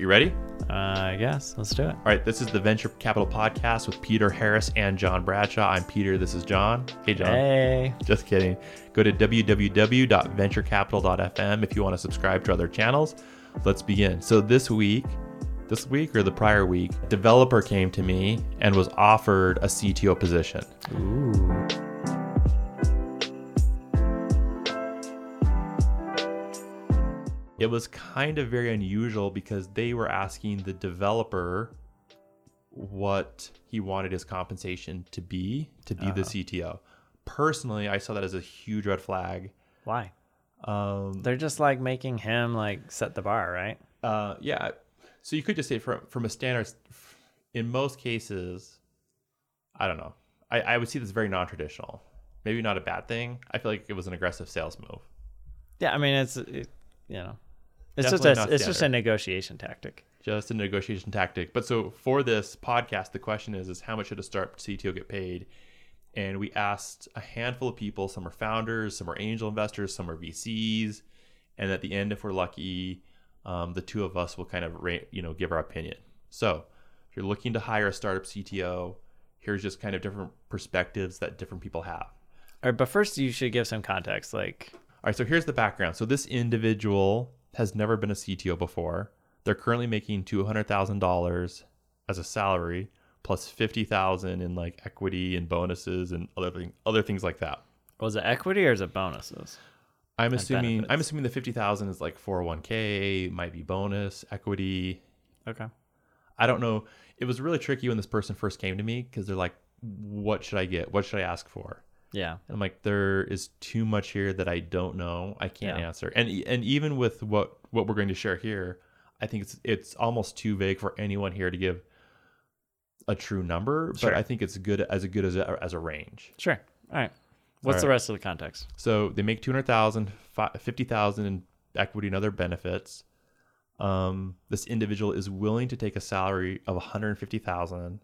You ready? Uh, I guess. Let's do it. All right, this is the Venture Capital Podcast with Peter Harris and John Bradshaw. I'm Peter. This is John. Hey, John. Hey. Just kidding. Go to www.venturecapital.fm if you want to subscribe to other channels. Let's begin. So, this week, this week or the prior week, a developer came to me and was offered a CTO position. Ooh. It was kind of very unusual because they were asking the developer what he wanted his compensation to be to be the CTO. Personally, I saw that as a huge red flag. Why? Um, They're just like making him like set the bar, right? uh, yeah, so you could just say from from a standard. In most cases, I don't know. I, I would see this very non-traditional. Maybe not a bad thing. I feel like it was an aggressive sales move. Yeah, I mean it's it, you know, it's Definitely just a, it's just a negotiation tactic. just a negotiation tactic. But so for this podcast, the question is: is how much should a start CTO get paid? And we asked a handful of people. Some are founders, some are angel investors, some are VCs. And at the end, if we're lucky, um, the two of us will kind of ra- you know give our opinion. So if you're looking to hire a startup CTO, here's just kind of different perspectives that different people have. All right, but first you should give some context. Like, All right, so here's the background. So this individual has never been a CTO before. They're currently making two hundred thousand dollars as a salary, plus fifty thousand in like equity and bonuses and other thing, other things like that. was it equity or is it bonuses? I'm assuming I'm assuming the fifty thousand is like four hundred one k, might be bonus, equity. Okay. I don't know. It was really tricky when this person first came to me because they're like, "What should I get? What should I ask for?" Yeah. And I'm like, there is too much here that I don't know. I can't Yeah. answer. And and even with what what we're going to share here, I think it's it's almost too vague for anyone here to give a true number. Sure. But I think it's good as a good as a, as a range. Sure. All right. What's All the rest of the context? So they make 200,000, 50,000 in equity and other benefits. Um, this individual is willing to take a salary of 150,000.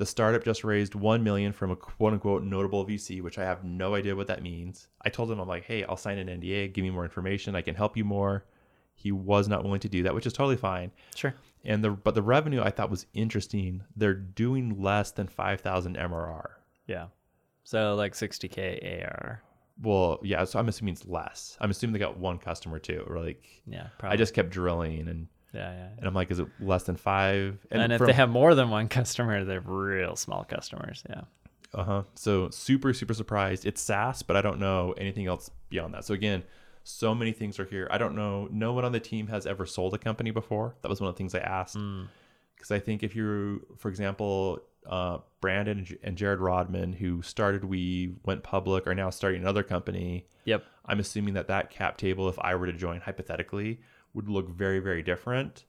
The startup just raised 1 million from a quote unquote notable VC, which I have no idea what that means. I told him, I'm like, hey, I'll sign an NDA, give me more information, I can help you more. He was not willing to do that, which is totally fine. Sure. And the but the revenue I thought was interesting. They're doing less than 5,000 MRR. Yeah. So like 60k AR. Well, yeah, so I'm assuming it's less. I'm assuming they got one customer too, or like Yeah. I just kept drilling and yeah yeah. and I'm like, is it less than five? And, if from- they have more than one customer, they're real small customers. Yeah. uh-huh. So super, super surprised. It's SaaS, but I don't know anything else beyond that. So again, so many things are here. I don't know. No one on the team has ever sold a company before. That was one of the things I asked. Mm. Because I think if you, for example, uh, Brandon and Jared Rodman, who started Weave, went public, are now starting another company. Yep. I'm assuming that that cap table, if I were to join hypothetically, would look very, very different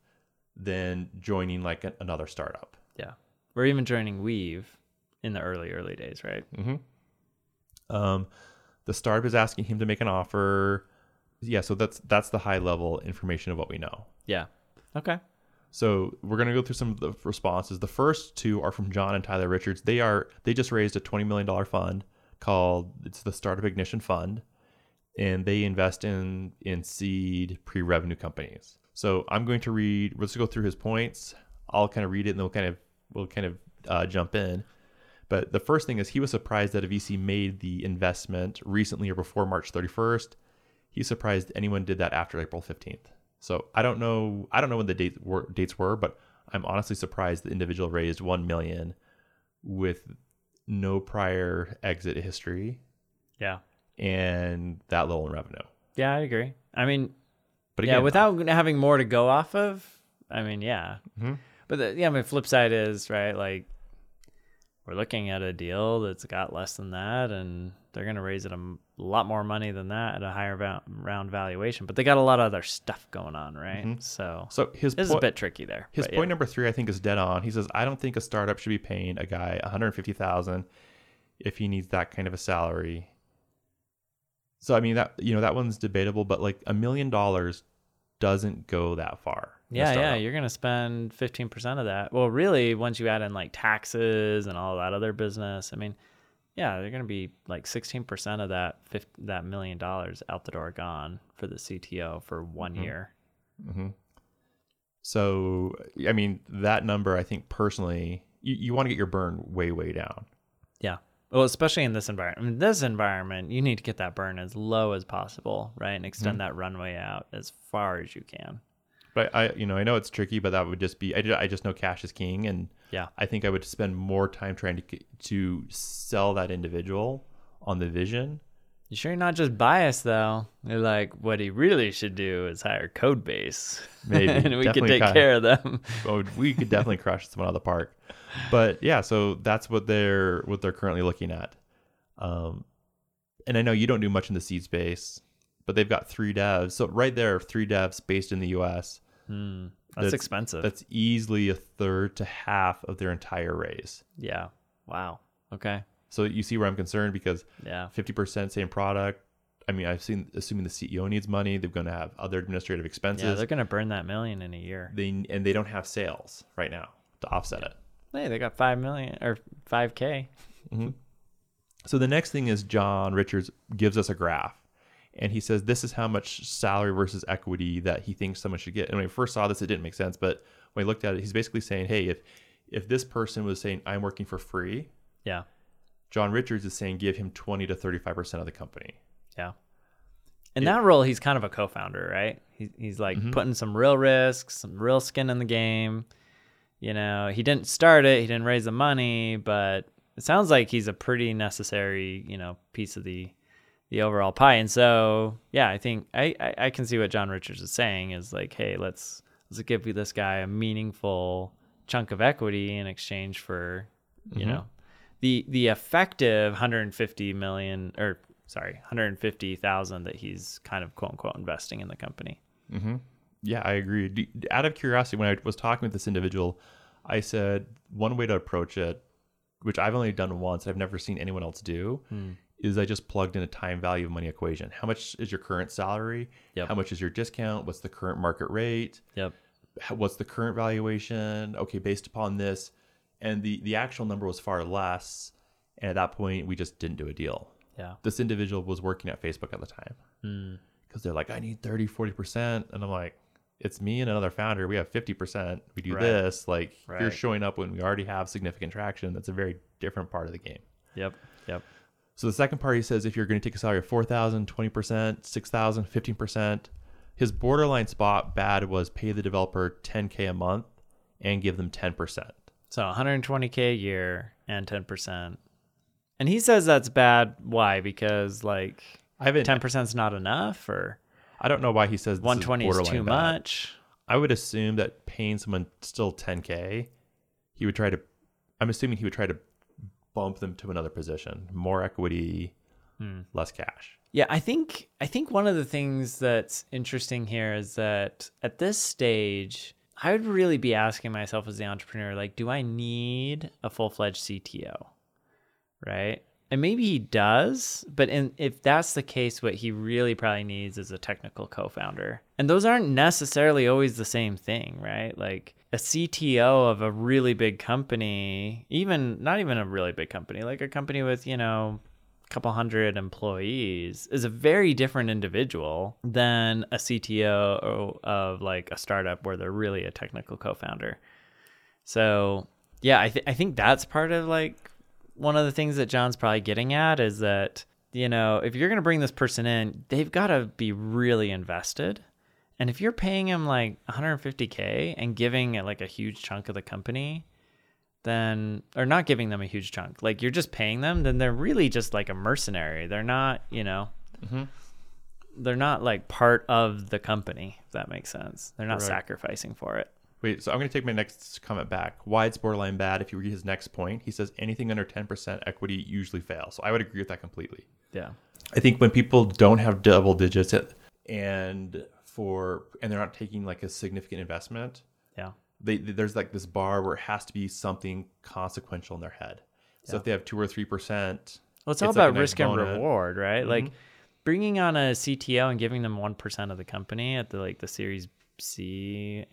than joining like a, another startup. Yeah. We're even joining Weave in the early, early days, right? Mm-hmm. Um, the startup is asking him to make an offer. Yeah, so that's that's the high level information of what we know. Yeah. Okay. So we're gonna go through some of the responses. The first two are from John and Tyler Richards. They are they just raised a twenty million dollar fund called it's the Startup Ignition Fund, and they invest in in seed pre revenue companies. So I'm going to read. Let's go through his points. I'll kind of read it, and then we'll kind of we'll kind of uh, jump in. But the first thing is he was surprised that a VC made the investment recently or before March 31st. He's surprised anyone did that after April 15th. So I don't know. I don't know when the dates were, dates were, but I'm honestly surprised the individual raised one million with no prior exit history Yeah. And that little in revenue. Yeah, I agree. I mean, But yeah, again, without having more to go off of, I mean, yeah. Mhm. But the, yeah, I mean, flip side is right. Like, we're looking at a deal that's got less than that, and they're going to raise it a m- lot more money than that at a higher va- round valuation. But they got a lot of other stuff going on, right? So so his this is a bit tricky there. his point yeah. number three, I think, is dead on. He says, "I don't think a startup should be paying a guy 150,000 if he needs that kind of a salary." So I mean that you know that one's debatable, but like a million dollars doesn't go that far. Yeah, yeah, you're gonna spend fifteen percent of that. Well, really, once you add in like taxes and all that other business, I mean, yeah, they're gonna be like sixteen percent of that fif- that million dollars out the door gone for the CTO for one Mhm. year. hmm So, I mean, that number, I think personally, you, you want to get your burn way, way down. Yeah. Well, especially in this environment. In this environment, you need to get that burn as low as possible, right? And extend mm-hmm. that runway out as far as you can. But I, you know, I know it's tricky, but that would just be, I, I just know cash is king. And Yeah. I think I would spend more time trying to, to sell that individual on the vision. You sure you're not just biased though? You're like, what he really should do is hire Codebase. Maybe. and we could take care of them. oh, we could definitely crush someone out of the park. But yeah, so that's what they're what they're currently looking at. Um, and I know you don't do much in the seed space, but they've got three devs. So right there, three devs based in the U.S. Hmm. That's, That's- expensive. That's easily a third to half of their entire raise. yeah. Wow. Okay. So you see where I'm concerned because Yeah. 50% same product. I mean, I've seen assuming the CEO needs money, they're going to have other administrative expenses. Yeah. They're gonna burn that million in a year. they and they don't have sales right now to offset it. Hey, they got five million or five k. Mm-hmm. So the next thing is John Richards gives us a graph. And he says this is how much salary versus equity that he thinks someone should get. And when I first saw this, it didn't make sense. But when I looked at it, he's basically saying, hey, if if this person was saying I'm working for free, Yeah. John Richards is saying give him 20 to 35% of the company. Yeah. In that role, he's kind of a co-founder, right? He's he's like mm-hmm. putting some real risks, some real skin in the game. You know, he didn't start it, he didn't raise the money, but it sounds like he's a pretty necessary, you know, piece of the the overall pie. And so, yeah, I think I, I, I can see what John Richards is saying is like, hey, let's let's give this guy a meaningful chunk of equity in exchange for, you mm-hmm. know, the the effective 150 million or sorry 150,000 that he's kind of quote unquote investing in the company. Mm-hmm. Yeah, I agree. Do- Out of curiosity, when I was talking with this individual, I said one way to approach it, which I've only done once, I've never seen anyone else do, hmm. is I just plugged in a time value of money equation. How much is your current salary? Yep. How much is your discount? What's the current market rate? Yep. What's the current valuation? Okay, based upon this, and the the actual number was far less. And at that point, we just didn't do a deal. Yeah. This individual was working at Facebook at the time Hmm. because they're like, I need 30, 40%. And I'm like, it's me and another founder. We have 50%. We do Right. this. Like, you're showing up when we already have significant traction. That's a very different part of the game. Yep. Yep. So the second part, he says, if you're going to take a salary of 4,000, 20%, 6,000, 15%, his borderline spot bad was pay the developer 10K a month and give them 10%. So 120k a year and 10%. And he says that's bad. Why? Because like I haven't, 10% is not enough or I don't know why he says this 120 is, borderline too bad. much. I would assume that paying someone still 10k, he would try to. I'm assuming he would try to bump them to another position, more equity, Hmm. less cash. Yeah, I think I think one of the things that's interesting here is that at this stage, I would really be asking myself as the entrepreneur, like, do I need a full fledged CTO? Right? And maybe he does, but in, if that's the case, what he really probably needs is a technical co-founder. And those aren't necessarily always the same thing, right? Like a CTO of a really big company, even not even a really big company, like a company with, you know, couple hundred employees is a very different individual than a CTO of like a startup where they're really a technical co-founder. So yeah, I, th- I think that's part of like one of the things that John's probably getting at is that you know if you're gonna bring this person in, they've got to be really invested. And if you're paying him like 150k and giving like a huge chunk of the company, then or not giving them a huge chunk like you're just paying them then they're really just like a mercenary they're not you know mm-hmm. they're not like part of the company if that makes sense they're not Correct. sacrificing for it Wait, so I'm going to take my next comment back. Why it's borderline bad? If you read his next point, he says anything under 10% equity usually fails. So I would agree with that completely. yeah I think when people don't have double digits and for and they're not taking like a significant investment, they, there's like this bar where it has to be something consequential in their head. So if they have two or three percent, well it's all It's like about nice risk and reward right mm-hmm. like bringing on a cto and giving them 1% of the company at the like the series c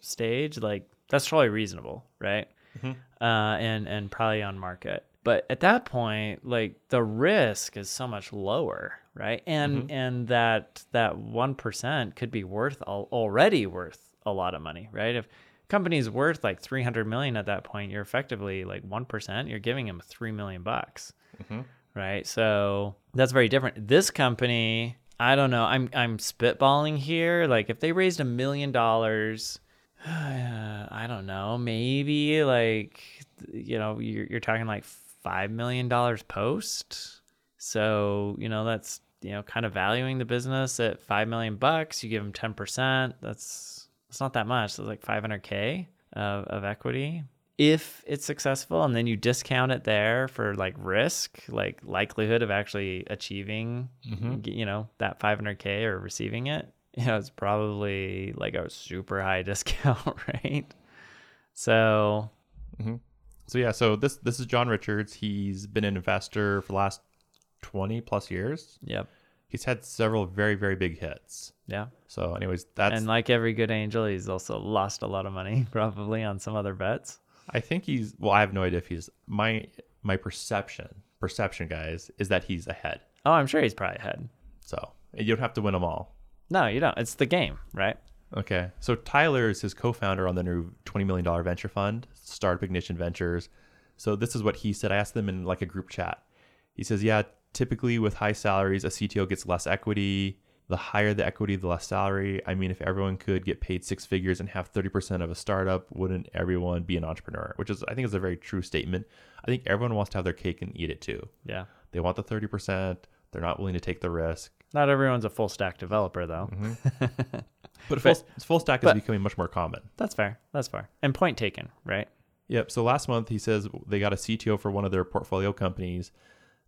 stage like that's probably reasonable right mm-hmm. uh, and and probably on market. But at that point, like the risk is so much lower, right? And mm-hmm. and that that one percent could be worth al- already worth a lot of money, right? If company's worth like 300 million at that point, you're effectively like 1%, you're giving them 3 million bucks. Mm-hmm. Right? So that's very different. This company, I don't know. I'm I'm spitballing here. Like if they raised a million dollars, I don't know, maybe like you know, you're you're talking like 5 million dollars post. So, you know, that's you know, kind of valuing the business at 5 million bucks, you give them 10%, that's it's not that much. It's like 500k of, of equity if it's successful and then you discount it there for like risk like likelihood of actually achieving mm-hmm. you know that 500k or receiving it you know it's probably like a super high discount right so mm-hmm. So yeah, so this this is John Richards. He's been an investor for the last twenty plus years. yep He's had several very very big hits. yeah So, anyways, that's and like every good angel he's also lost a lot of money probably on some other bets I think he's well. I have no idea if he's my my perception perception guys is that he's ahead. oh i'm sure he's probably ahead So you don't have to win them all. no you don't it's the game right Okay, so Tyler is his co-founder on the new twenty million dollar venture fund, Startup Ignition Ventures. So this is what he said. I asked them in like a group chat. He says, "Yeah, typically with high salaries, a CTO gets less equity. The higher the equity, the less salary. I mean, if everyone could get paid six figures and have thirty percent of a startup, wouldn't everyone be an entrepreneur?" Which is, I think, is a very true statement. I think everyone wants to have their cake and eat it too. yeah They want the thirty percent. They're not willing to take the risk. not everyone's a full stack developer though mm-hmm. But full, full stack is but- becoming much more common. that's fair that's fair and point taken right Yep. So last month he says they got a CTO for one of their portfolio companies.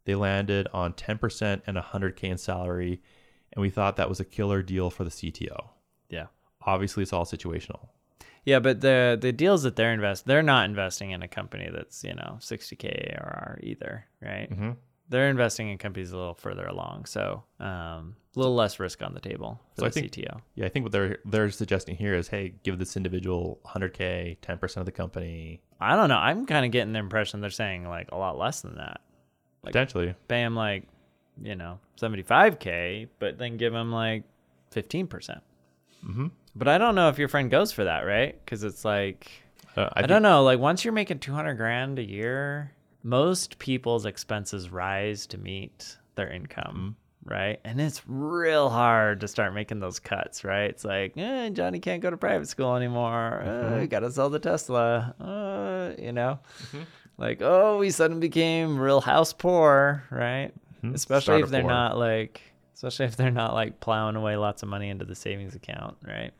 They landed on 10% and 100k in salary, and we thought that was a killer deal for the CTO. yeah Obviously, it's all situational. Yeah, but the the deals that they're invest they're not investing in a company that's you know 60k ARR either, right? Mm-hmm. They're investing in companies a little further along, so um, a little less risk on the table for So I the think- CTO. Yeah, I think what they're they're suggesting here is, hey, give this individual 100k, 10% of the company, I don't know. I'm kind of getting the impression they're saying like a lot less than that. Like- potentially. Pay him like you know 75k, but then give him like 15 percent. Mm-hmm. But I don't know if your friend goes for that, right? Because it's like Uh, I, don't know. Like once you're making 200 grand a year, most people's expenses rise to meet their income, right? And it's real hard to start making those cuts, right? It's like, eh, Johnny can't go to private school anymore. Uh, got to sell the Tesla. Uh, you know, like, oh, we suddenly became real house poor, right? Mm-hmm. Especially if they're poor. not like, especially if they're not like plowing away lots of money into the savings account, right?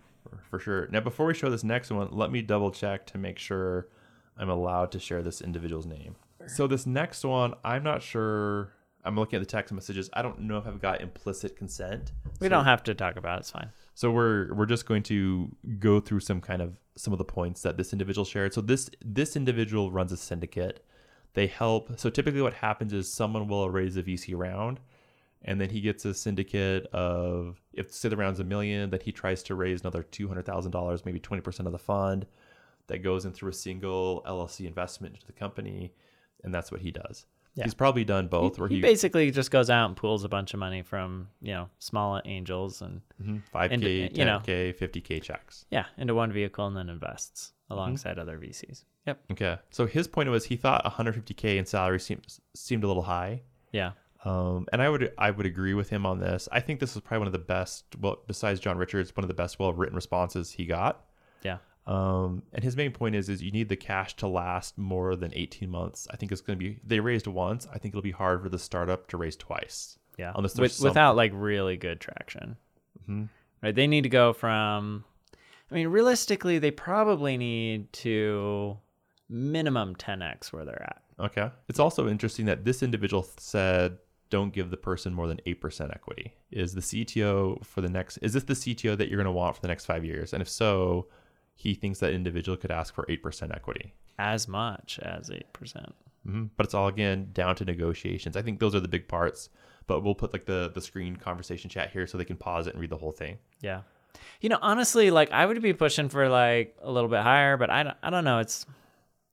for sure. Now, before we show this next one, let me double check to make sure I'm allowed to share this individual's name. So this next one, I'm not sure. I'm looking at the text messages. I don't know if I've got implicit consent. We So- don't have to talk about it. It's fine. So we're we're just going to go through some kind of some of the points that this individual shared. So this this individual runs a syndicate. They help. So typically, what happens is someone will raise a VC round, and then he gets a syndicate of if say the round's a million, then he tries to raise another two hundred thousand dollars, maybe twenty percent of the fund, that goes in through a single LLC investment into the company, and that's what he does. Yeah. He's probably done both, he, where he he basically just goes out and pools a bunch of money from you know small angels and five and, k, ten k, fifty k checks. yeah into one vehicle and then invests alongside other VCs. Yep. Okay. So his point was he thought 150k in salary seemed seemed a little high. Yeah. Um, and I would I would agree with him on this. I think this is probably one of the best. Well, besides John Richards, one of the best well written responses he got. Um, and his main point is is you need the cash to last more than 18 months. I think it's going to be they raised once. I think it'll be hard for the startup to raise twice. Yeah. Unless With, some- without like really good traction. Mhm. Right. They need to go from. I mean, realistically, they probably need to minimum 10x where they're at. Okay. It's also interesting that this individual said don't give the person more than 8% equity. Is the CTO for the next is this the CTO that you're going to want for the next 5 years? And if so, he thinks that individual could ask for 8% equity. As much as 8%. hmm But it's all again down to negotiations. I think those are the big parts. But we'll put like the the screen conversation chat here so they can pause it and read the whole thing. Yeah. You know, honestly, like I would be pushing for like a little bit higher, but I don't, I don't know. It's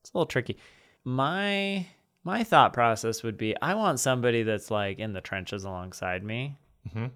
it's a little tricky. My my thought process would be I want somebody that's like in the trenches alongside me Mhm.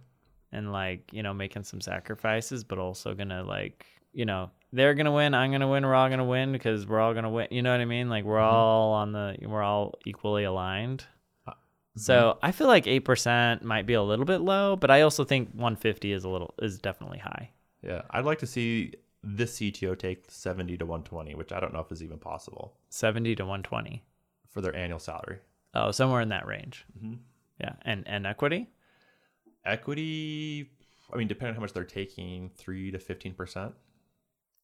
and like, you know, making some sacrifices, but also gonna like, you know, they're gonna win, I'm gonna win, we're all gonna win because we're all gonna win. You know what I mean? Like we're mm-hmm. all on the, we're all equally aligned. Uh, so mm-hmm. I feel like eight percent might be a little bit low, but I also think 150 is a little is definitely high. Yeah, I'd like to see this CTO take 70 to 120, which I don't know if is even possible 70 to 120. for their annual salary. Oh, somewhere in that range. Mm-hmm. Yeah, and and equity. Equity, I mean, depending on how much they're taking, three to 15 percent.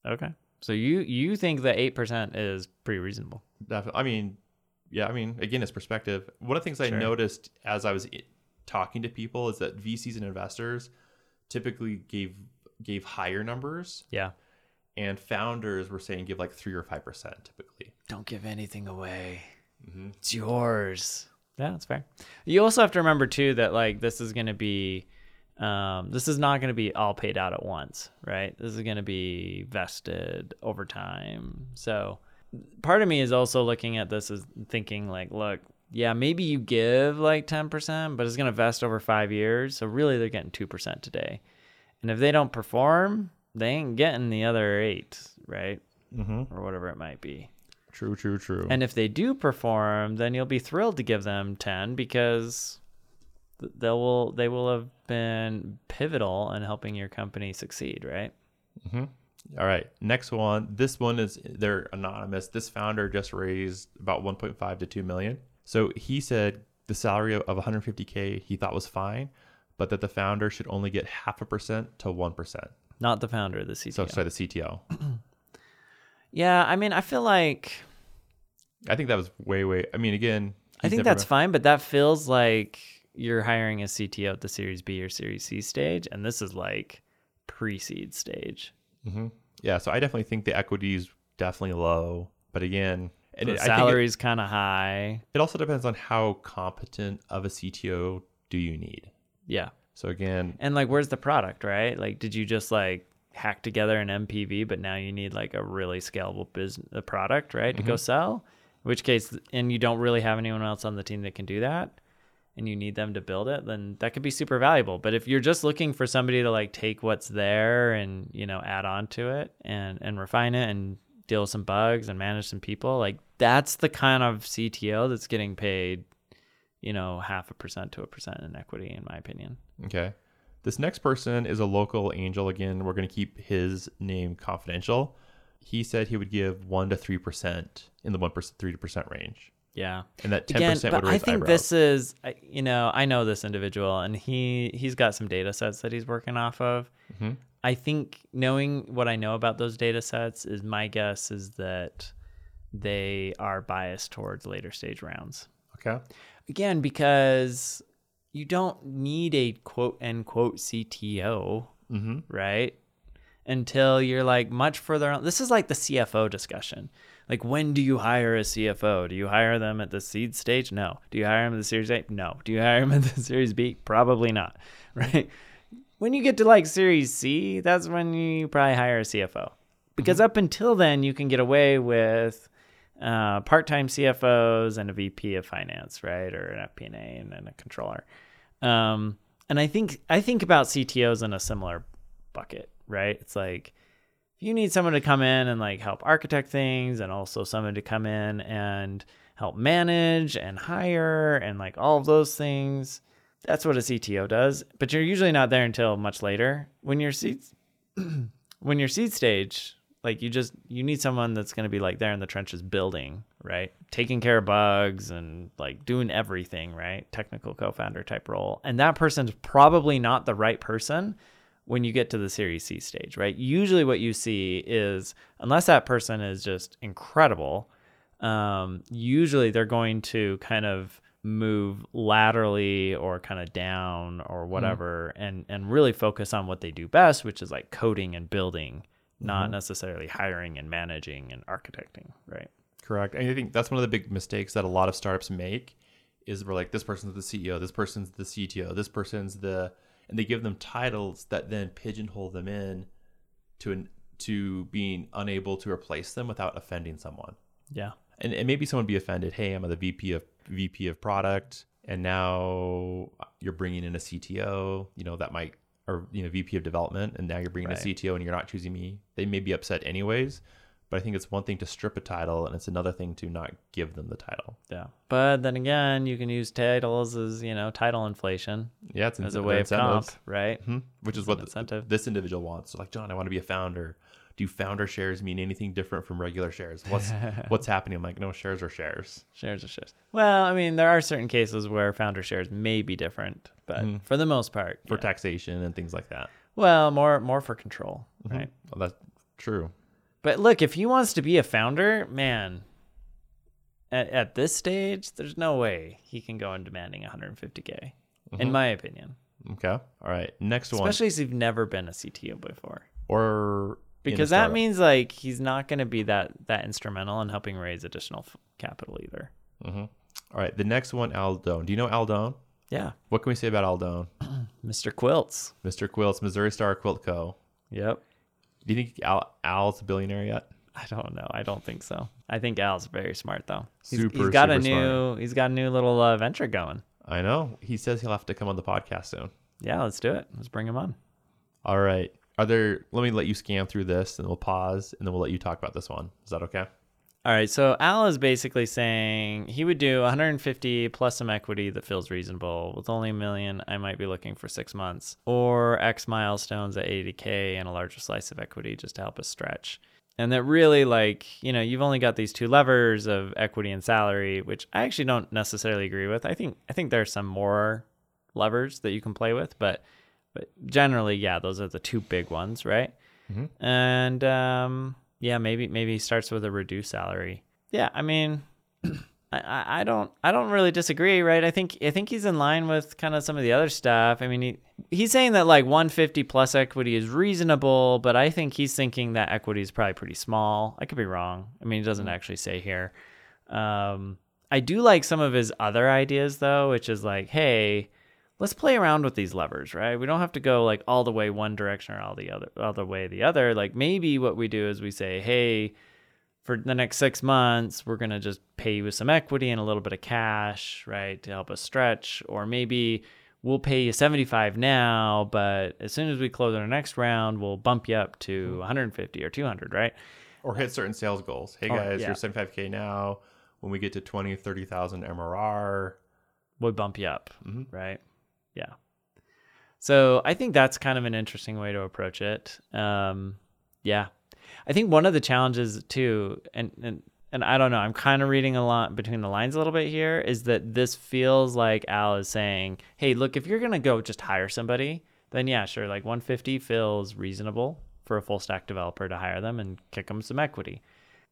Okay. So you you think that eight percent is pretty reasonable? Definitely. I mean, yeah. I mean, again, it's perspective. One of the things I noticed as I was talking to people is that VCs and investors typically gave gave higher numbers, Yeah. and founders were saying give like three or five percent typically. Don't give anything away. Mhm. It's yours. Yeah, that's fair. You also have to remember too that like this is going to be, um, this is not going to be all paid out at once, right? This is going to be vested over time. So part of me is also looking at this as thinking like, look, yeah, maybe you give like ten percent, but it's going to vest over five years. So really, they're getting two percent today, and if they don't perform, they ain't getting the other eight, right? Mm-hmm. Or whatever it might be. True. True. True. And if they do perform, then you'll be thrilled to give them 10 because they will they will have been pivotal in helping your company succeed, right? Mm-hmm. All right. Next one. This one is they're anonymous. This founder just raised about 1.5 to 2 million. So he said the salary of of 150k he thought was fine, but that the founder should only get half a percent to one percent. Not the founder, the CTO. So sorry, the CTO. yeah, I mean, I feel like I think that was way way. I mean, again, I think that's been- fine, but that feels like you're hiring a CTO at the Series B or Series C stage, and this is like pre-seed stage. Mhm. Yeah. So I definitely think the equity is definitely low, but again, and The it, I salary's kind of high. it also depends on how competent of a CTO do you need. Yeah. So again, And like, where's the product, right? Like, did you just like hack together an MPV, but now you need like a really scalable business a product, right, to go sell? In which case, and you don't really have anyone else on the team that can do that, and you need them to build it, then that could be super valuable. But if you're just looking for somebody to like take what's there and you know add on to it and and refine it and deal with some bugs and manage some people, like that's the kind of CTO that's getting paid, you know, half a percent to a percent in equity, in my opinion. Okay. This next person is a local angel. Again, we're going to keep his name confidential. He said he would give 1% to 3% in the 1% three to percent range. Yeah. And that 10% Again, would but raise I think eyebrows. this is, you know, I know this individual, and he he's got some data sets that he's working off of. Mhm. I think knowing what I know about those data sets is my guess is that they are biased towards later stage rounds. Okay. Again, because you don't need a quote unquote CTO, Mm-hmm. right? Until you're like much further on. This is like the CFO discussion. Like, when do you hire a CFO? Do you hire them at the seed stage? No. Do you hire them at the Series A? No. Do you hire them at the Series B? Probably not, right? When you get to like Series C, that's when you probably hire a CFO. Because up until then, you can get away with uh, part-time CFOs and a VP of finance, right, or an FP&A and then a controller. Um, and I think I think about CTOs in a similar bucket, right? It's like if you need someone to come in and like help architect things, and also someone to come in and help manage and hire and like all of those things. That's what a CTO does, but you're usually not there until much later. When you're seed, when you're seed stage, like you just you need someone that's going to be like there in the trenches building, right? Taking care of bugs and like doing everything, right? Technical co-founder type role. And that person's probably not the right person when you get to the Series C stage, right? Usually what you see is unless that person is just incredible, um, usually they're going to kind of move laterally or kind of down or whatever and and really focus on what they do best, which is like coding and building, not necessarily hiring and managing and architecting, right? Correct. And I think that's one of the big mistakes that a lot of startups make is we're like, this person's the CEO, this person's the CTO, this person's the, and they give them titles that then pigeonhole them in to an, to being unable to replace them without offending someone. Yeah. And, and maybe someone be offended. Hey, I'm the VP of VP of product, and now you're bringing in a CTO. You know that might or you know VP of development, and now you're bringing Right. a CTO and you're not choosing me. They may be upset anyways, but I think it's one thing to strip a title, and it's another thing to not give them the title. Yeah. But then again, you can use titles as, you know, title inflation Yeah, it's as a way of comp, right? Mhm. which is what the- this individual wants. So like, John, I want to be a founder. Do founder shares mean anything different from regular shares? What's what's happening? I'm like, no, shares are shares. Shares are shares. Well, I mean, there are certain cases where founder shares may be different, but Mhm. for the most part, for taxation and things like that. well, more more for control, Mhm. right? Well, that's true. But look, if he wants to be a founder, man, at, at this stage, there's no way he can go on demanding 150k, in Mhm. my opinion. Okay. All right. Next one. Especially if you've never been a CTO before. or because that means like he's not going to be that that instrumental in helping raise additional f- capital either. Mm-hmm. All right. The next one, Al Doan. Do you know Al Doan? Yeah, What can we say about Al Doan? Mr. Quilts. Mr. Quilts, Missouri Star Quilt Co. Yep. Do you think Al, Al's a billionaire yet? I don't know. I don't think so. I think Al's very smart though. He's, Super, he's got a super new he's got a new little uh, venture going. I know. He says he'll have to come on the podcast soon. Yeah, let's do it. Let's bring him on. All right. Are there? Let me let you scan through this, and we'll pause, and then we'll let you talk about this one. Is that okay? All right, so Al is basically saying he would do 150 plus some equity that feels reasonable. With only a million, I might be looking for six months or X milestones at 80K and a larger slice of equity just to help us stretch. And that really, like, you know, you've only got these two levers of equity and salary, which I actually don't necessarily agree with. I think I think there's some more levers that you can play with, but but generally, yeah, those are the two big ones, right? Mhm. And um, yeah, maybe maybe he starts with a reduced salary. Yeah, I mean, I, I don't I don't really disagree, right? I think I think he's in line with kind of some of the other stuff. I mean, he he's saying that like 150 plus equity is reasonable, but I think he's thinking that equity is probably pretty small. I could be wrong. I mean, he doesn't actually say here. Um, I do like some of his other ideas though, which is like, hey, let's play around with these levers, right? We don't have to go like all the way one direction or all the other other way the other. Like maybe what we do is we say, hey, for the next six months, we're gonna just pay you with some equity and a little bit of cash, right, to help us stretch. Or maybe we'll pay you 75 now, but as soon as we close our next round, we'll bump you up to 150 or 200, right? Or hit certain sales goals. Hey guys, yeah. you're 75k now. When we get to 20, 30,000 MRR, We'll bump you up, Mhm. right? Yeah. So I think that's kind of an interesting way to approach it. Um, yeah, I think one of the challenges too, and and and I don't know, I'm kind of reading a lot between the lines a little bit here, is that this feels like Al is saying, hey, look, if you're gonna go just hire somebody, then yeah, sure, like 150 feels reasonable for a full stack developer to hire them and kick them some equity.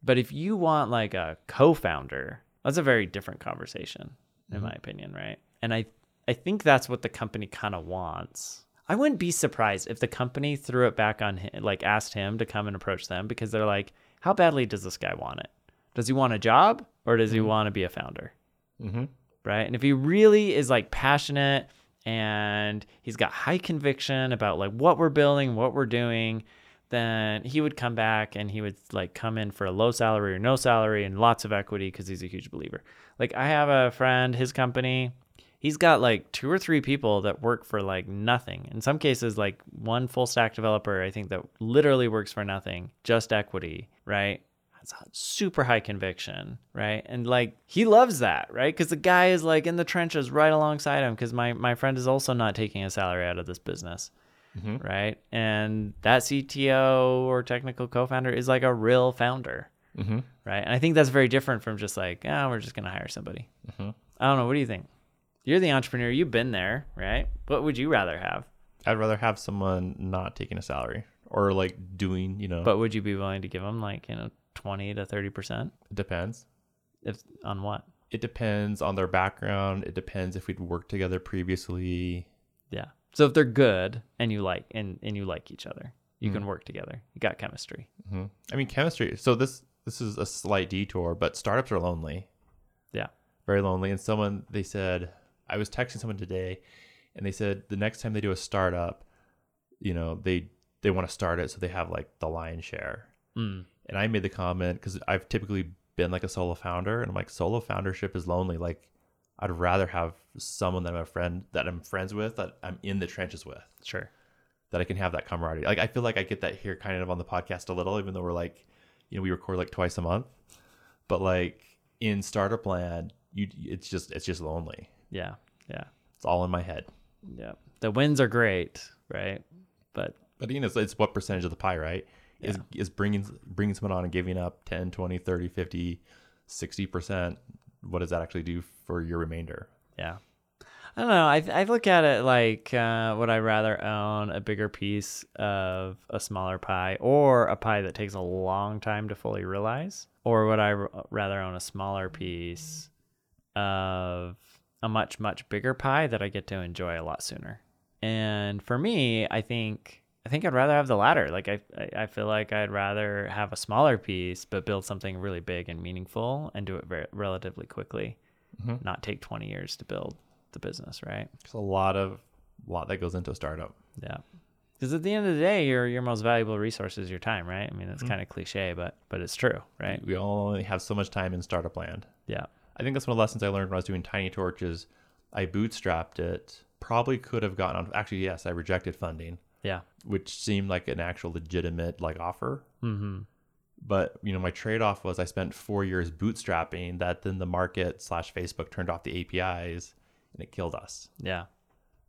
But if you want like a co-founder, that's a very different conversation, in my opinion, right? And I I think that's what the company kind of wants. I wouldn't be surprised if the company threw it back on him, like asked him to come and approach them because they're like, how badly does this guy want it? Does he want a job or does he want to be a founder? mm-hmm. right? And if he really is like passionate and he's got high conviction about like what we're building, what we're doing, then he would come back and he would like come in for a low salary or no salary and lots of equity because he's a huge believer. Like I have a friend, his company, he's got like two or three people that work for like nothing. In some cases, like one full stack developer, I think that literally works for nothing, just equity, right? That's a super high conviction, right? And like he loves that, right? Because the guy is like in the trenches right alongside him. Because my my friend is also not taking a salary out of this business, Mhm. right? And that CTO or technical co-founder is like a real founder, Mm-hmm. right? And I think that's very different from just like, ah, we're just gonna hire somebody. Mhm. I don't know. What do you think? You're the entrepreneur. You've been there, right? What would you rather have? I'd rather have someone not taking a salary or like doing, you know, But would you be willing to give them like you know twenty to thirty percent? it depends. If on what? It depends on their background. It depends if we'd worked together previously. Yeah. So if they're good and you like and and you like each other, you Mm. can work together. You got chemistry. hmm I mean, chemistry. So this this is a slight detour, but startups are lonely. Yeah. very lonely. And someone they said I was texting someone today, and they said the next time they do a startup, you know, they they want to start it so they have like the lion share. Mm. And I made the comment because I've typically been like a solo founder, and I'm like solo foundership is lonely. Like I'd rather have someone that I'm a friend that I'm friends with that I'm in the trenches with. Sure. that I can have that camaraderie. Like I feel like I get that here kind of on the podcast a little, even though we're like, you know, we record like twice a month. But like in startup land, you it's just it's just lonely. Yeah. Yeah. It's all in my head. Yeah. The wins are great, right? But But you know, it's, it's what percentage of the pie, right? Is is bringing bringing someone on and giving up 10, 20, 30, 50, 60%. What does that actually do for your remainder? yeah. I don't know. I I look at it like uh, would I rather own a bigger piece of a smaller pie or a pie that takes a long time to fully realize, or would I r- rather own a smaller piece of a much much bigger pie that I get to enjoy a lot sooner? And for me, I think I think I'd rather have the latter. Like I I- feel like I'd rather have a smaller piece but build something really big and meaningful and do it very relatively quickly, not take 20 years to build the business, right? It's a lot of a lot that goes into a startup. Yeah. Because at the end of the day, your your most valuable resource is your time, right? I mean, Mm-hmm. it's kind of cliche, but but it's true, right? We all only have so much time in startup land. Yeah. I think that's one of the lessons I learned when I was doing Tiny Torches. I bootstrapped it. Probably could have gotten on. Actually, yes, I rejected funding, Yeah. which seemed like an actual legitimate like offer. Mm-hmm. But you know, my trade off was I spent four years bootstrapping. That then the market slash Facebook turned off the APIs, and it killed us. Yeah.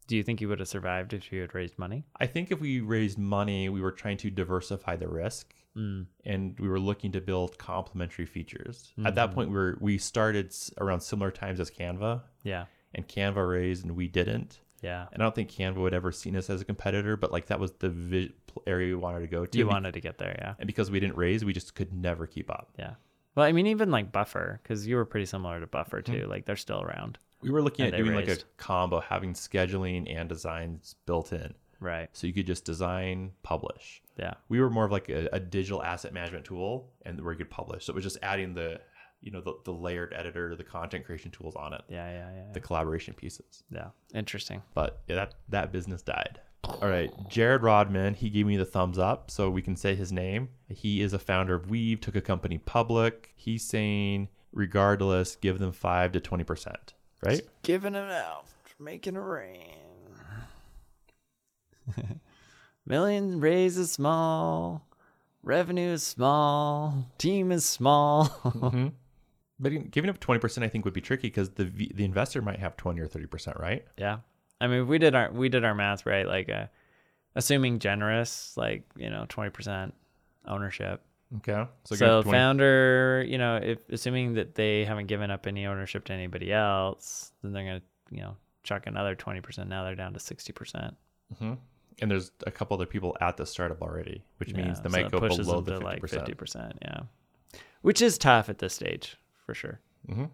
Do you think you would have survived if you had raised money? I think if we raised money, we were trying to diversify the risk, Mm. and we were looking to build complementary features. At that point, we were we started around similar times as Canva, Yeah. and Canva raised and we didn't. Yeah. And I don't think Canva would ever seen us as a competitor, but like that was the vi- area we wanted to go to. You wanted to get there, yeah. and because we didn't raise, we just could never keep up. Yeah. Well, I mean, even like Buffer, because you were pretty similar to Buffer Mm-hmm. too. Like they're still around. We were looking And at doing like a combo, having scheduling and designs built in, Right. so you could just design, publish. Yeah. We were more of like a, a digital asset management tool, and where you could publish. So it was just adding the, you know, the, the layered editor, the content creation tools on it, Yeah. Yeah. Yeah. the collaboration pieces. Yeah. Interesting. But yeah, that that business died. All right, Jared Rodman, he gave me the thumbs up, so we can say his name. He is a founder of Weave, took a company public. He's saying, regardless, give them five to twenty percent, right? Giving it out, making a rain. Million raise is small, revenue is small, team is small. hmm But giving up twenty percent, I think, would be tricky because the the investor might have twenty or thirty percent, right? yeah, I mean, we did our we did our math right, like uh, assuming generous, like you know, twenty percent ownership. Okay, So, give 20 founder, you know, if assuming that they haven't given up any ownership to anybody else, then they're gonna you know chuck another twenty percent. Now they're down to sixty percent. Mhm. And there's a couple other people at the startup already, which means they so might go below the to like fifty fifty percent. percent. Yeah, which is tough at this stage for sure. Mm-hmm.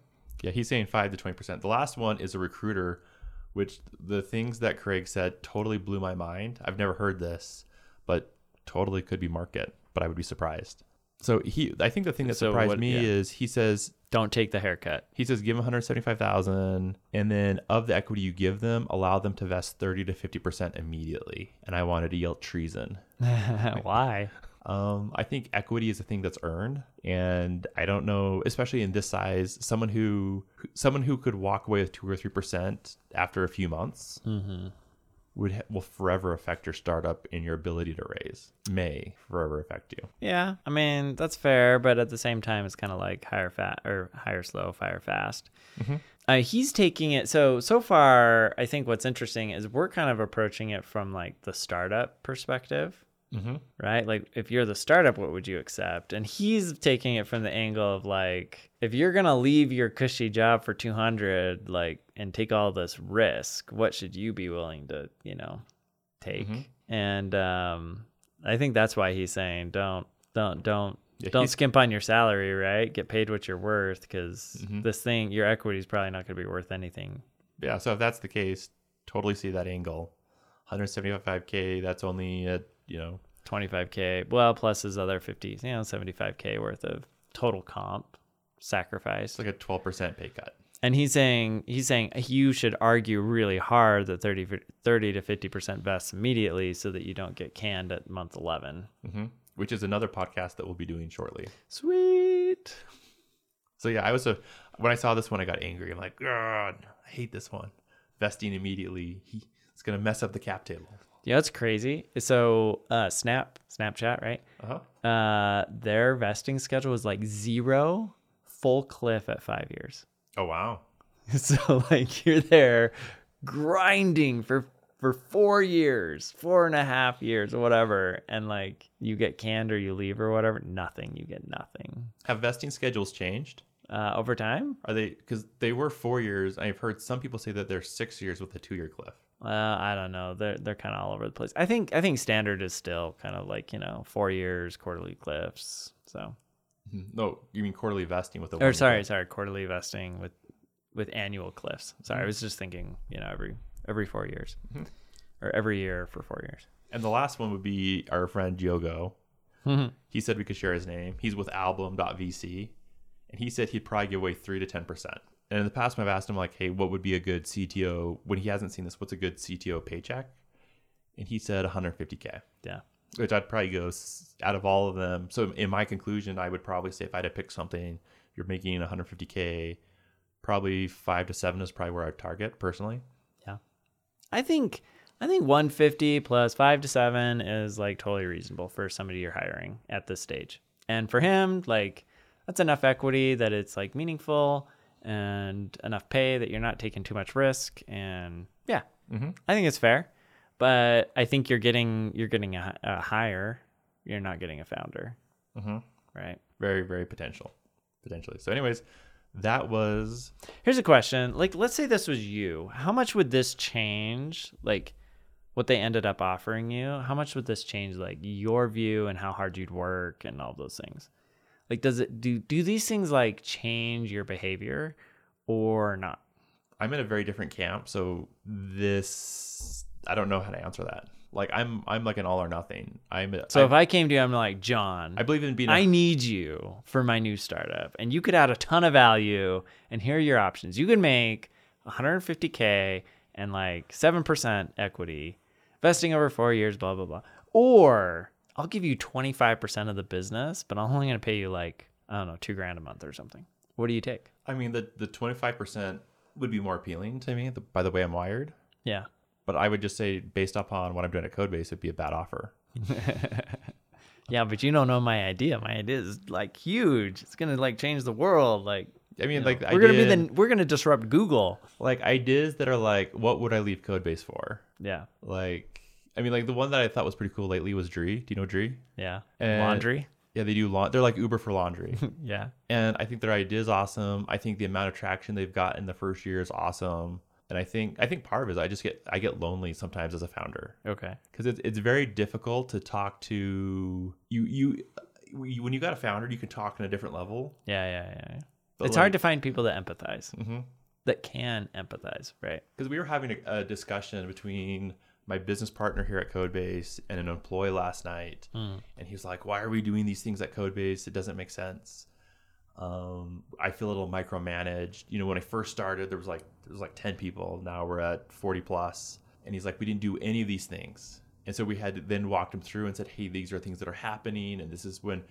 Yeah, he's saying five to twenty percent. The last one is a recruiter, which the things that Craig said totally blew my mind. I've never heard this, but totally could be market, but I would be surprised. So he, I think the thing that So surprised what- me yeah. is he says Don't take the haircut. he says give them one hundred seventy five thousand, and then of the equity you give them, allow them to vest thirty to fifty percent immediately. And I wanted to yell treason. Why? Um, I think equity is a thing that's earned, and I don't know, especially in this size, someone who someone who could walk away with two or three percent after a few months Mm-hmm. Would ha- will forever affect your startup and your ability to raise. May forever affect you. Yeah, I mean that's fair, but at the same time, it's kind of like higher fat or higher slow, fire fast. Uh, he's taking it so so far. I think what's interesting is we're kind of approaching it from like the startup perspective. Mm-hmm. right? Like if you're the startup, what would you accept? And he's taking it from the angle of like if you're going to leave your cushy job for 200 like and take all this risk, what should you be willing to, you know, take? Mhm. And um I think that's why he's saying don't don't don't don't skimp on your salary, right? Get paid what you're worth cuz Mhm. this thing your equity is probably not going to be worth anything. Yeah. So if that's the case, totally see that angle. 175k. That's only at you know 25k, well plus his other 50, you know, 75k worth of total comp sacrifice. it's like a 12% pay cut. And he's saying he's saying you should argue really hard that 30, 30 to 50% vests immediately so that you don't get canned at month 11. hmm Which is another podcast that we'll be doing shortly. Sweet. So yeah, I was a when I saw this one, I got angry. I'm like, God, I hate this one. Vesting immediately. He, it's gonna mess up the cap table. Yeah, it's crazy. So, uh, Snap, Snapchat, right? Uh-huh. Uh, their vesting schedule is like zero, full cliff at five years. Oh wow. So, like, you're there grinding for for four years, four and a half years, or whatever, and like you get canned or you leave or whatever. Nothing. You get nothing. Have vesting schedules changed? Uh, over time, Are they because they were four years? I've heard some people say that they're six years with a two-year cliff. Uh, I don't know. They're they're kind of all over the place. I think I think standard is still kind of like you know four years, quarterly cliffs. So Mhm. No, you mean quarterly vesting with the. or sorry, cliff. sorry, quarterly vesting with with annual cliffs. Sorry, I was just thinking, you know, every every four years Mhm. or every year for four years. And the last one would be our friend Diogo. He said we could share his name. He's with Album.vc, and he said he'd probably give away three to ten percent. And in the past, when I've asked him like, "Hey, what would be a good CTO?" When he hasn't seen this, what's a good CTO paycheck? And he said 150k, yeah, which I'd probably go out of all of them. So in my conclusion, I would probably say if I had to pick something, you're making 150k, probably five to seven is probably where I'd target personally. yeah. I think I think 150 plus five to seven is like totally reasonable for somebody you're hiring at this stage. And for him, like that's enough equity that it's like meaningful and enough pay that you're not taking too much risk. And yeah, Mm-hmm. I think it's fair. But I think you're getting you're getting a, a hire. You're not getting a founder, Mm-hmm. right? Very, very potential, potentially. So, anyways, that was Here's a question. Like, let's say this was you. How much would this change, like, what they ended up offering you? How much would this change, like, your view and how hard you'd work and all those things? Like, does it do do these things like change your behavior or not? I'm in a very different camp, so this I don't know how to answer that. Like I'm I'm like an all or nothing. I'm So I, if I came to you, I'm like, John, I believe in being. a- I need you for my new startup, and you could add a ton of value. And here are your options. You can make 150k and like seven percent equity, vesting over four years, blah blah blah. Or I'll give you 25% of the business, but I'm only going to pay you like I don't know two grand a month or something. What do you take? I mean, the the 25 percent would be more appealing to me the, by the way I'm wired. Yeah. But I would just say, based upon what I'm doing at Codebase, it'd be a bad offer. Yeah, but you don't know my idea. My idea is like huge. It's gonna like change the world. Like I mean, like we're gonna be the we're gonna disrupt Google. like ideas that are like, what would I leave Codebase for? Yeah, Like, I mean, like the one that I thought was pretty cool lately was Dree. Do you know Dree? yeah. And- Laundry. Yeah, they do. La- they're like Uber for laundry. Yeah. and I think their idea is awesome. I think the amount of traction they've got in the first year is awesome. And I think I think part of it is I just get I get lonely sometimes as a founder Okay. because it's it's very difficult to talk to you you. When you got a founder, you can talk on a different level. Yeah, yeah, yeah. yeah. But it's like- hard to find people that empathize, hmm that can empathize, right? because we were having a, a discussion between my business partner here at Codebase and an employee last night, Hmm. and he was like, "Why are we doing these things at Codebase? It doesn't make sense." Um, I feel a little micromanaged. You know, when I first started, there was like there was like ten people. Now we're at forty plus, and he's like, "We didn't do any of these things." And so we had then walked him through and said, "Hey, these are things that are happening, and this is when."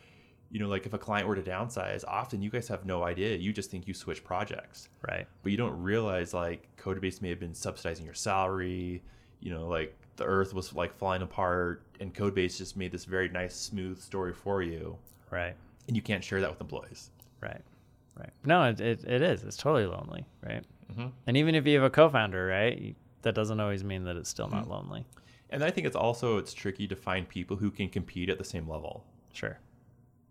You know, like if a client were to downsize, often you guys have no idea. You just think you switch projects Right. but you don't realize like Codebase may have been subsidizing your salary. You know, like the earth was like flying apart, and Codebase just made this very nice, smooth story for you, Right. and you can't share that with employees. Right. Right. No, it, it, it is. It's totally lonely, right? Mm-hmm. And even if you have a co-founder, right, that doesn't always mean that it's still not Mm-hmm. lonely. And I think it's also it's tricky to find people who can compete at the same level, Sure.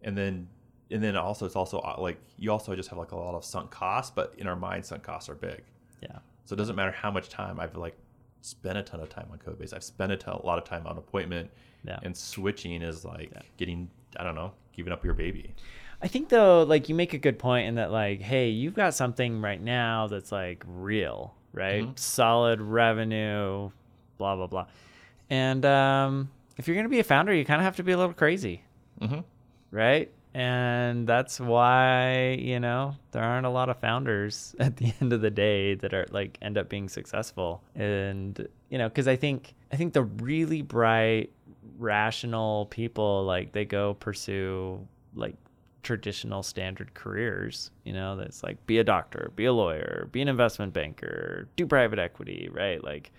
and then and then also it's also uh, like you also just have like a lot of sunk costs, but in our mind, sunk costs are big. Yeah. So it doesn't matter how much time I've like spent a ton of time on Codebase. I've spent a, ton, a lot of time on appointment, Yeah. and switching is like Yeah. getting I don't know, giving up your baby. I think though, like you make a good point in that, like, hey, you've got something right now that's like real, right? Mhm. Solid revenue, blah blah blah. And um, if you're gonna be a founder, you kind of have to be a little crazy, Mm-hmm. right? And that's why you know there aren't a lot of founders at the end of the day that are like end up being successful. And you know, because I think I think the really bright, rational people like they go pursue like traditional standard careers you know that's like be a doctor be a lawyer be an investment banker do private equity right like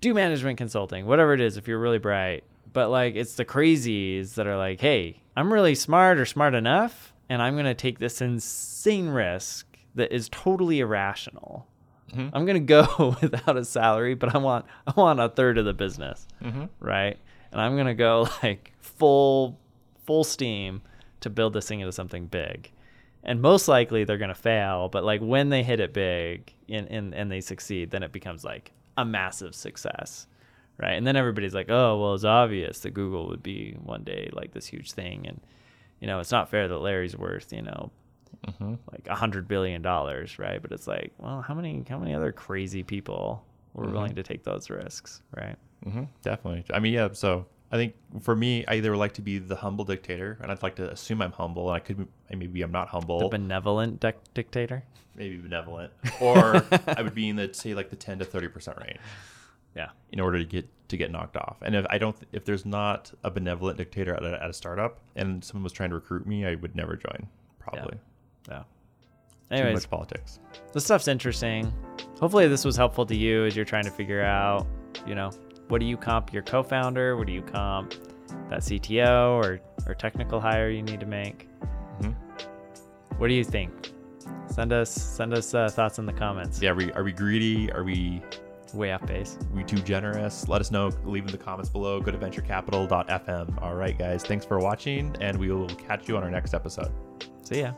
do management consulting, whatever it is, if you're really bright. But like, it's the crazies that are like, hey, I'm really smart or smart enough, and I'm going to take this insane risk that is totally irrational. Mhm. I'm going to go without a salary, but I want I want a third of the business, Mhm. right? And I'm going to go like full full steam to build this thing into something big. And most likely they're going to fail, but like when they hit it big and, and and they succeed, then it becomes like a massive success. Right? And then everybody's like, "Oh, well, it's obvious that Google would be one day like this huge thing and you know, it's not fair that Larry's worth, you know, Mhm. like a hundred billion dollars, right? But it's like, well, how many how many other crazy people were Mhm. willing to take those risks, right? hmm definitely. I mean, yeah. So I think for me, I either like to be the humble dictator, and I'd like to assume I'm humble, and I could maybe I'm not humble, The benevolent dic- dictator. maybe benevolent, or I would be in the say like the 10 to 30 percent range Yeah. in order to get to get knocked off. And if I don't, if there's not a benevolent dictator at a, at a startup, and someone was trying to recruit me, I would never join. Probably Yeah. too Anyways, much politics. this stuff's interesting. Hopefully, this was helpful to you as you're trying to figure out, you know, what do you comp your co-founder? What do you comp that CTO or or technical hire you need to make? hmm What do you think? Send us send us uh, thoughts in the comments. Yeah, are we are we greedy? Are we Way off base. we too generous? Let us know. Leave in the comments below. Go to venturecapital.fm. All right, guys. Thanks for watching, and we will catch you on our next episode. See ya.